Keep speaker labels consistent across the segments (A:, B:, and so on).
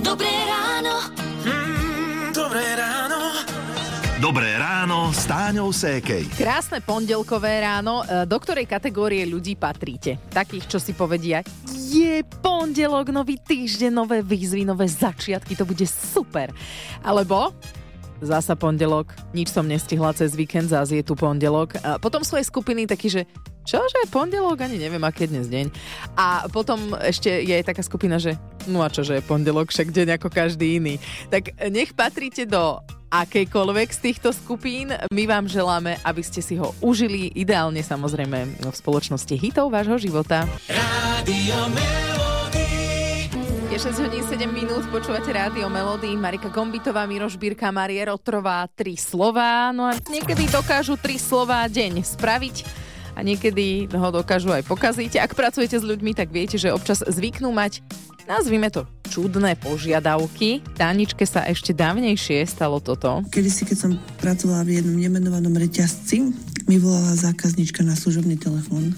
A: Dobré ráno.
B: Mm, dobré ráno.
C: Dobré ráno s Táňou Sékej.
D: Krásne pondelkové ráno. E, Do ktorej kategórie ľudí patríte? Takých, čo si povedia, je pondelok, nový týždeň, nové výzvy, nové začiatky, to bude super. Alebo zasa pondelok, nič som nestihla cez víkend, zás je tu pondelok. A potom sú aj skupiny takí, že čože, pondelok, ani neviem, aký je dnes deň. A potom ešte je aj taká skupina, že no a čože je pondelok, však deň ako každý iný. Tak nech patríte do akejkoľvek z týchto skupín. My vám želáme, aby ste si ho užili, ideálne samozrejme v spoločnosti hitov vášho života.
B: Rádio.
D: Je 6 hodín 7 minút, počúvate rádio Melody, Marika Gombitová, Miroš Birka, Marie Rotrová, tri slova. No a niekedy dokážu tri slova deň spraviť a niekedy ho dokážu aj pokaziť. Ak pracujete s ľuďmi, tak viete, že občas zvyknú mať, nazvime to, čudné požiadavky. Táničke sa ešte dávnejšie stalo toto.
E: Kedy si, keď som pracovala v jednom nemenovanom reťazci, mi volala zákaznička na služobný telefón,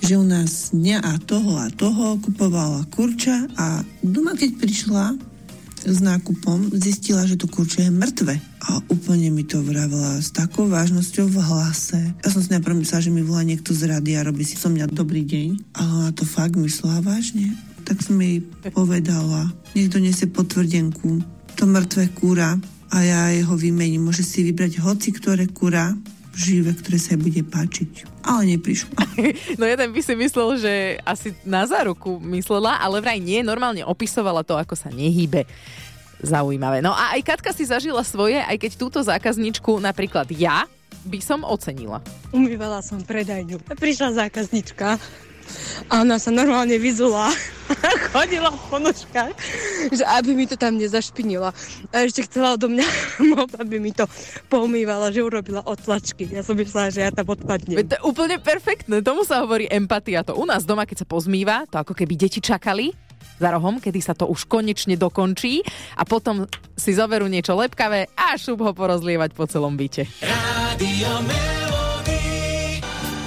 E: že u nás dňa a toho a toho kupovala kurča a doma, keď prišla s nákupom, zistila, že to kurče je mŕtve. A úplne mi to vravela s takou vážnosťou v hlase. Ja som si najprv myslela, že mi volá niekto z rady a robí si so mňa dobrý deň. A ona to fakt myslela vážne. Tak som jej povedala, nech donesie potvrdenku. To mŕtve kúra a ja jeho vymením. Môže si vybrať hoci ktoré kúra živé, ktoré sa jej bude páčiť. Ale neprišla.
D: No jeden by si myslel, že asi na záruku myslela, ale vraj nie, normálne opisovala to, ako sa nehýbe. Zaujímavé. No a aj Katka si zažila svoje, aj keď túto zákazničku napríklad ja by som ocenila.
F: Umývala som predajňu. Prišla zákaznička a ona sa normálne vyzula. Chodila v ponožkách, že aby mi to tam nezašpinila. A ešte chcela odo mňa aby mi to poumývala, že urobila otlačky. Ja som myslela, že ja tam odpadnem.
D: Veď to je úplne perfektné, tomu sa hovorí empatia. To u nás doma, keď sa pozmýva, to ako keby deti čakali za rohom, kedy sa to už konečne dokončí a potom si zoberú niečo lepkavé a šup ho porozlievať po celom byte.
B: Melody.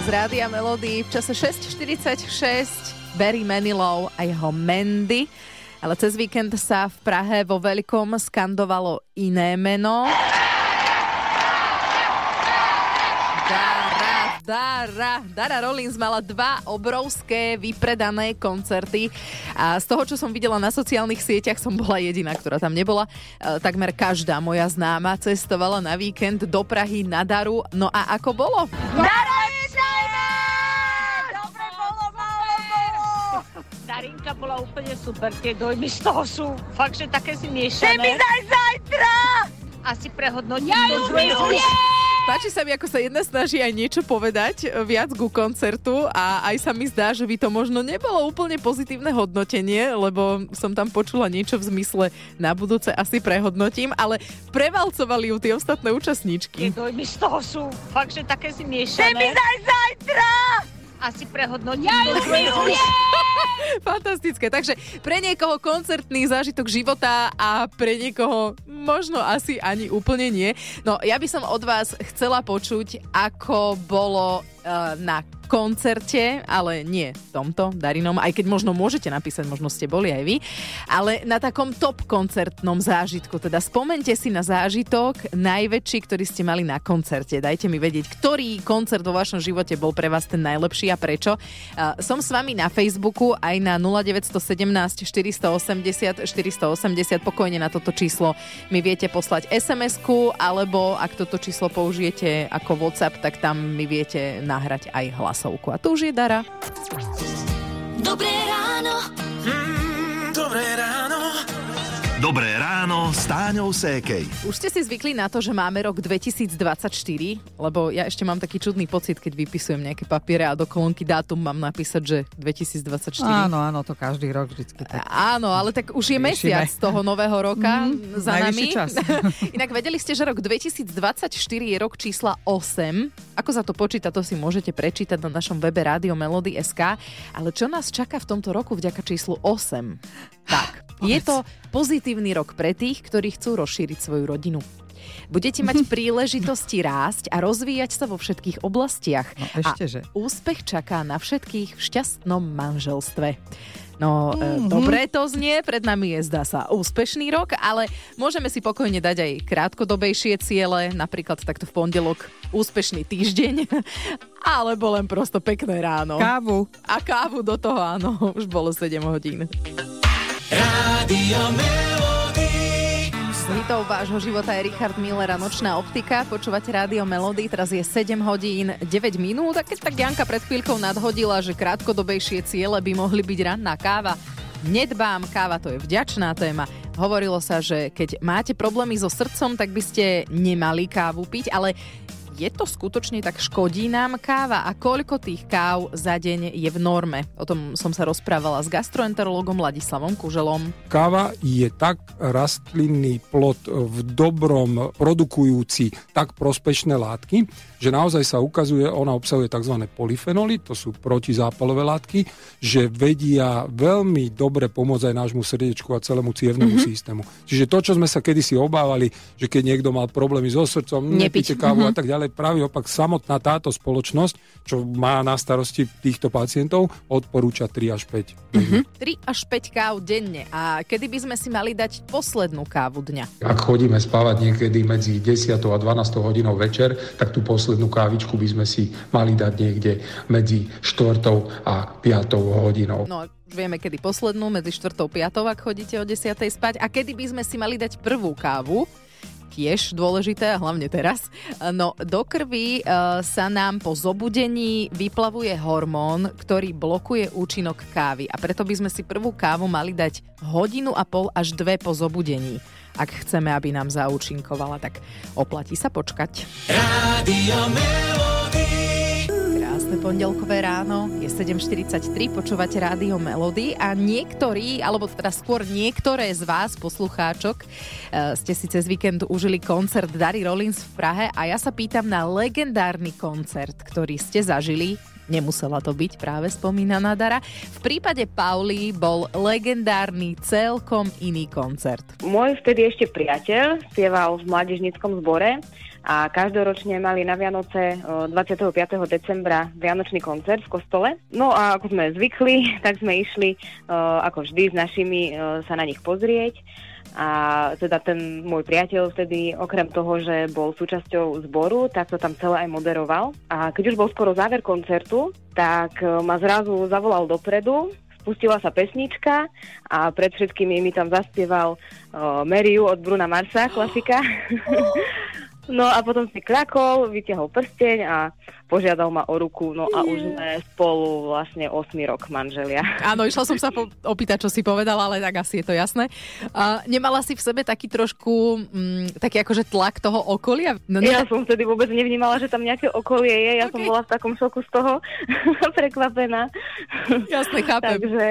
D: Z Rádia Melody v čase 6.46 Barry Manilow a jeho Mandy. Ale cez víkend sa v Prahe vo veľkom skandovalo iné meno. Dara, Dara, Dara Rollins mala dva obrovské vypredané koncerty a z toho, čo som videla na sociálnych sieťach, som bola jediná, ktorá tam nebola. E, takmer každá moja známa cestovala na víkend do Prahy na Daru. No a ako bolo?
G: Darinka bola úplne super, tie dojmy z toho sú fakt, že také si miešané. Chcem
F: aj zajtra!
G: Asi prehodnotím. Ja ju
D: Páči sa mi, ako sa jedna snaží aj niečo povedať e, viac ku koncertu a aj sa mi zdá, že by to možno nebolo úplne pozitívne hodnotenie, lebo som tam počula niečo v zmysle na budúce asi prehodnotím, ale prevalcovali ju tie ostatné
G: Tie
D: účastníčky.
G: dojmy z toho sú fakt, že také si miešané.
F: aj zajtra!
G: Asi prehodnotím. Ja ju
D: Fantastické. Takže pre niekoho koncertný zážitok života a pre niekoho možno asi ani úplne nie. No ja by som od vás chcela počuť, ako bolo na koncerte, ale nie tomto Darinom, aj keď možno môžete napísať, možno ste boli aj vy, ale na takom top koncertnom zážitku. Teda spomente si na zážitok najväčší, ktorý ste mali na koncerte. Dajte mi vedieť, ktorý koncert vo vašom živote bol pre vás ten najlepší a prečo. Uh, som s vami na Facebooku aj na 0917 480 480. Pokojne na toto číslo mi viete poslať SMS-ku, alebo ak toto číslo použijete ako WhatsApp, tak tam mi viete nahrať aj hlasovku. A tu už je Dara.
A: Dobré ráno.
B: Mm, dobré ráno.
C: Dobré ráno s Táňou Sékej.
D: Už ste si zvykli na to, že máme rok 2024, lebo ja ešte mám taký čudný pocit, keď vypisujem nejaké papiere a do kolónky dátum mám napísať, že 2024.
H: Áno, áno, to každý rok vždycky tak.
D: Áno, ale tak už je
H: Riešime.
D: mesiac toho nového roka
H: Mhm,
D: za nami.
H: čas.
D: Inak vedeli ste, že rok 2024 je rok čísla 8. Ako sa to počíta, to si môžete prečítať na našom webe Radio Melody SK. Ale čo nás čaká v tomto roku vďaka číslu 8? Tak, je to pozitívny rok pre tých, ktorí chcú rozšíriť svoju rodinu. Budete mať príležitosti rásť a rozvíjať sa vo všetkých oblastiach.
H: No ešte,
D: a
H: že.
D: úspech čaká na všetkých v šťastnom manželstve. No, mm-hmm. dobre to znie, pred nami je, zdá sa, úspešný rok, ale môžeme si pokojne dať aj krátkodobejšie ciele, napríklad takto v pondelok úspešný týždeň, alebo len prosto pekné ráno.
H: Kávu.
D: A kávu do toho, áno, už bolo 7 hodín.
B: Rádio Melody.
D: S hitou vášho života je Richard Miller a Nočná optika. Počúvate rádio Melody, teraz je 7 hodín 9 minút a keď tak Janka pred chvíľkou nadhodila, že krátkodobejšie ciele by mohli byť ranná káva, Nedbám, káva to je vďačná téma. Hovorilo sa, že keď máte problémy so srdcom, tak by ste nemali kávu piť, ale je to skutočne tak škodí nám káva a koľko tých káv za deň je v norme? O tom som sa rozprávala s gastroenterologom Ladislavom Kuželom.
I: Káva je tak rastlinný plod v dobrom produkujúci tak prospešné látky, že naozaj sa ukazuje, ona obsahuje tzv. polyfenoly, to sú protizápalové látky, že vedia veľmi dobre pomôcť aj nášmu srdiečku a celému cievnemu mm-hmm. systému. Čiže to, čo sme sa kedysi obávali, že keď niekto mal problémy so srdcom, nepíte kávu mm-hmm. a tak ďalej, práve opak samotná táto spoločnosť, čo má na starosti týchto pacientov, odporúča 3 až 5.
D: Mm-hmm. 3 až 5 káv denne. A kedy by sme si mali dať poslednú kávu dňa?
I: Ak chodíme spávať niekedy medzi 10 a 12 hodinou večer, tak tú poslednú kávičku by sme si mali dať niekde medzi 4 a 5 hodinou.
D: No, vieme, kedy poslednú, medzi 4 a 5, ak chodíte o 10 spať. A kedy by sme si mali dať prvú kávu? Tiež dôležité, hlavne teraz. No do krvi uh, sa nám po zobudení vyplavuje hormón, ktorý blokuje účinok kávy a preto by sme si prvú kávu mali dať hodinu a pol až dve po zobudení. Ak chceme, aby nám zaúčinkovala, tak oplatí sa počkať.
B: Rádio Melody.
D: Krásne pondelkové ráno, je 7.43, počúvate rádio Melody a niektorí, alebo teda skôr niektoré z vás, poslucháčok, e, ste si cez víkend užili koncert Dary Rollins v Prahe a ja sa pýtam na legendárny koncert, ktorý ste zažili Nemusela to byť práve spomínaná Dara. V prípade Pauli bol legendárny celkom iný koncert.
J: Môj vtedy ešte priateľ spieval v mládežníckom zbore a každoročne mali na Vianoce 25. decembra Vianočný koncert v kostole. No a ako sme zvykli, tak sme išli ako vždy s našimi sa na nich pozrieť. A teda ten môj priateľ vtedy, okrem toho, že bol súčasťou zboru, tak to tam celé aj moderoval. A keď už bol skoro záver koncertu, tak ma zrazu zavolal dopredu, spustila sa pesnička a pred všetkými mi tam zaspieval uh, Meriu od Bruna Marsa, klasika. no a potom si krakol, vytiahol prsteň a požiadal ma o ruku, no a už sme spolu vlastne 8 rok manželia.
D: Áno, išla som sa po- opýtať, čo si povedala, ale tak asi je to jasné. A nemala si v sebe taký trošku, mm, taký akože tlak toho okolia?
J: No, no, ja som vtedy vôbec nevnímala, že tam nejaké okolie je, ja okay. som bola v takom šoku z toho, prekvapená.
D: Jasne, chápem.
J: Takže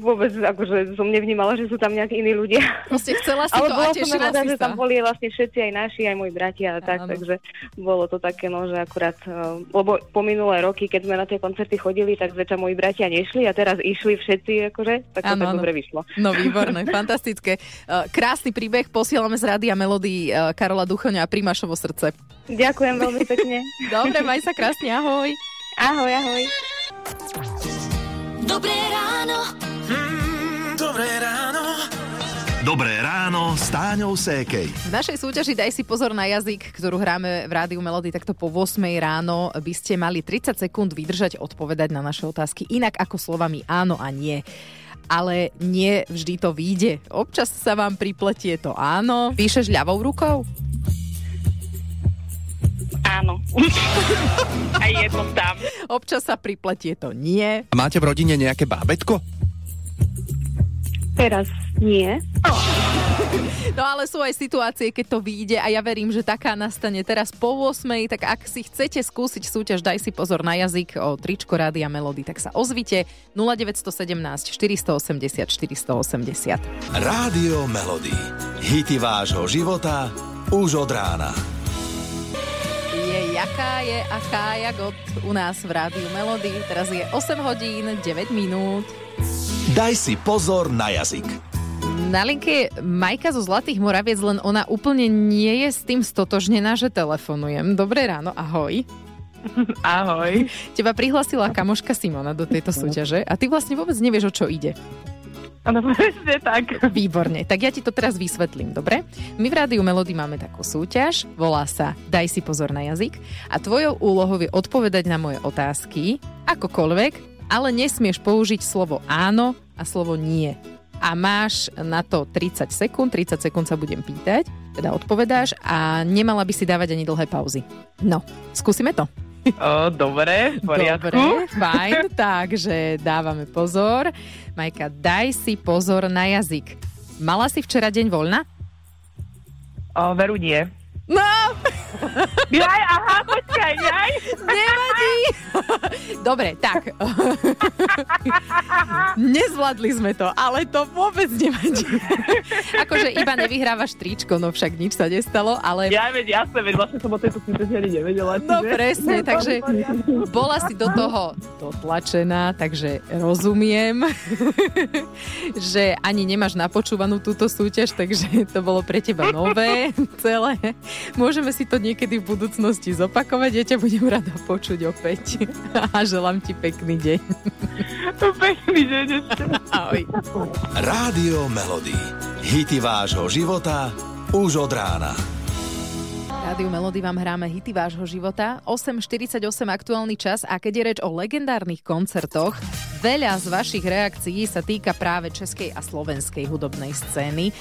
J: vôbec akože som nevnímala, že sú tam nejakí iní ľudia.
D: Proste chcela si
J: Ale
D: to a tešila
J: rada,
D: si
J: že
D: sa.
J: tam boli vlastne všetci aj naši, aj moji bratia a tak,
D: Áno.
J: takže bolo to také, no, že akurát, eh, lebo po minulé roky, keď sme na tie koncerty chodili, tak zväčša moji bratia nešli a teraz išli všetci, akože, tak to tak dobre vyšlo.
D: No výborné, fantastické. Uh, Krásny príbeh, posielame z rádia Melody uh, Karola Duchoňa a Primašovo srdce.
J: Ďakujem veľmi pekne.
D: Dobre, maj sa krásne, ahoj.
J: Ahoj, ahoj.
A: Dobré ráno.
B: Dobré ráno
C: s Táňou Sékej.
D: V našej súťaži Daj si pozor na jazyk, ktorú hráme v rádiu Melody takto po 8 ráno, by ste mali 30 sekúnd vydržať odpovedať na naše otázky inak ako slovami áno a nie. Ale nie vždy to vyjde. Občas sa vám pripletie to áno. Píšeš ľavou rukou?
K: Áno. Aj jedno tam.
D: Občas sa pripletie to nie.
L: A máte v rodine nejaké bábetko?
J: Teraz nie.
D: No ale sú aj situácie, keď to vyjde a ja verím, že taká nastane teraz po 8. Tak ak si chcete skúsiť súťaž, daj si pozor na jazyk o tričko Rádia Melody, tak sa ozvite 0917 480 480.
C: Rádio Melody. Hity vášho života už od rána.
D: Je jaká je aká je god u nás v Rádiu Melody. Teraz je 8 hodín 9 minút.
C: Daj si pozor na jazyk.
D: Na linke je Majka zo Zlatých Moraviec, len ona úplne nie je s tým stotožnená, že telefonujem. Dobré ráno, ahoj.
M: Ahoj.
D: Teba prihlasila kamoška Simona do tejto súťaže a ty vlastne vôbec nevieš, o čo ide.
M: Áno, presne tak.
D: Výborne, tak ja ti to teraz vysvetlím, dobre? My v Rádiu Melody máme takú súťaž, volá sa Daj si pozor na jazyk a tvojou úlohou je odpovedať na moje otázky, akokoľvek, ale nesmieš použiť slovo áno a slovo nie. A máš na to 30 sekúnd, 30 sekúnd sa budem pýtať, teda odpovedáš a nemala by si dávať ani dlhé pauzy. No, skúsime to.
M: O, dobre, v poriadku.
D: Dobre, fajn, takže dávame pozor. Majka, daj si pozor na jazyk. Mala si včera deň voľna?
M: O, veru nie.
D: No!
M: Jaj, aha, počkaj, jaj.
D: Nevadí. Dobre, tak. Nezvládli sme to, ale to vôbec nevadí. akože iba nevyhrávaš tričko, no však nič sa nestalo, ale...
M: Ja veď, jasne, veď vlastne som o tejto súťaži nevedela.
D: No
M: čiže-
D: presne, takže bola si do toho dotlačená, takže rozumiem, že ani nemáš napočúvanú túto súťaž, takže to bolo pre teba nové celé. Môžeme si to niekedy v budúcnosti zopakovať, ja ťa budem rada počuť opäť. A želám ti pekný deň.
M: Pekný deň ešte.
D: Ahoj.
C: Rádio Melody. Hity vášho života už od rána.
D: Rádiu Melody vám hráme hity vášho života. 8.48 aktuálny čas a keď je reč o legendárnych koncertoch, veľa z vašich reakcií sa týka práve českej a slovenskej hudobnej scény.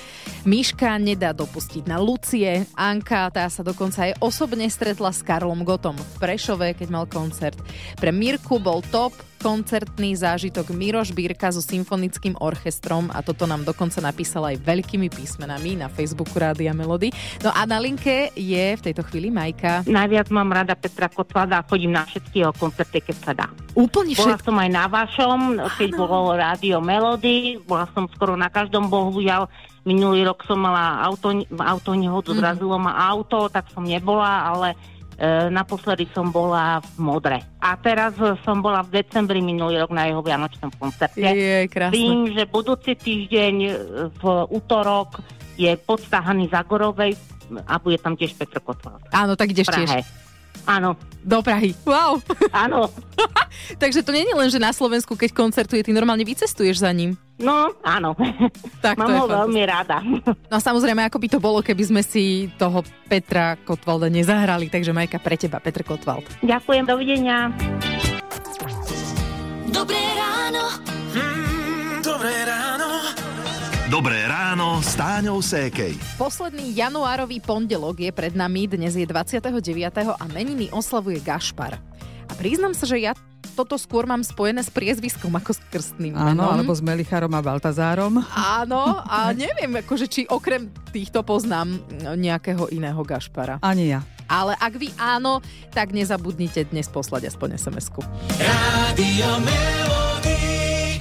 D: Miška nedá dopustiť na Lucie, Anka, tá sa dokonca aj osobne stretla s Karlom Gotom v Prešove, keď mal koncert. Pre Mirku bol top koncertný zážitok Miroš Bírka so symfonickým orchestrom a toto nám dokonca napísala aj veľkými písmenami na Facebooku Rádia Melody. No a na linke je v tejto chvíli Majka.
N: Najviac mám rada Petra Kotlada a chodím na všetky jeho koncerty, keď sa dá.
D: Úplne
N: Bola
D: všetko.
N: som aj na vašom, keď bolo rádio Melody, bola som skoro na každom, bohužiaľ minulý rok som mala auto, auto nehodu,
D: Mhm.
N: zrazilo ma auto, tak som nebola, ale naposledy som bola v Modre. A teraz e, som bola v decembri minulý rok na jeho vianočnom koncerte.
D: Je, krásne.
N: Tým, že budúci týždeň e, v útorok je podstahaný Zagorovej a bude tam tiež Petr Kotval.
D: Áno, tak ideš tiež.
N: Áno.
D: Do Prahy. Wow.
N: Áno.
D: Takže to nie je len, že na Slovensku, keď koncertuje, ty normálne vycestuješ za ním.
N: No, áno.
D: Tak
N: Mám ho
D: fantastické.
N: veľmi rada.
D: No a samozrejme, ako by to bolo, keby sme si toho Petra Kotvalda nezahrali. Takže Majka, pre teba, Petr Kotvald.
N: Ďakujem, dovidenia.
A: Dobré ráno.
B: Dobré ráno.
C: Dobré ráno s Táňou Sékej.
D: Posledný januárový pondelok je pred nami, dnes je 29. a meniny oslavuje Gašpar. A priznam sa, že ja toto skôr mám spojené s priezviskom ako s krstným
H: Áno,
D: menom.
H: alebo s Melicharom a Baltazárom.
D: Áno, a neviem, akože, či okrem týchto poznám nejakého iného Gašpara.
H: Ani ja.
D: Ale ak vy áno, tak nezabudnite dnes poslať aspoň SMS-ku.
B: Rádio Melody.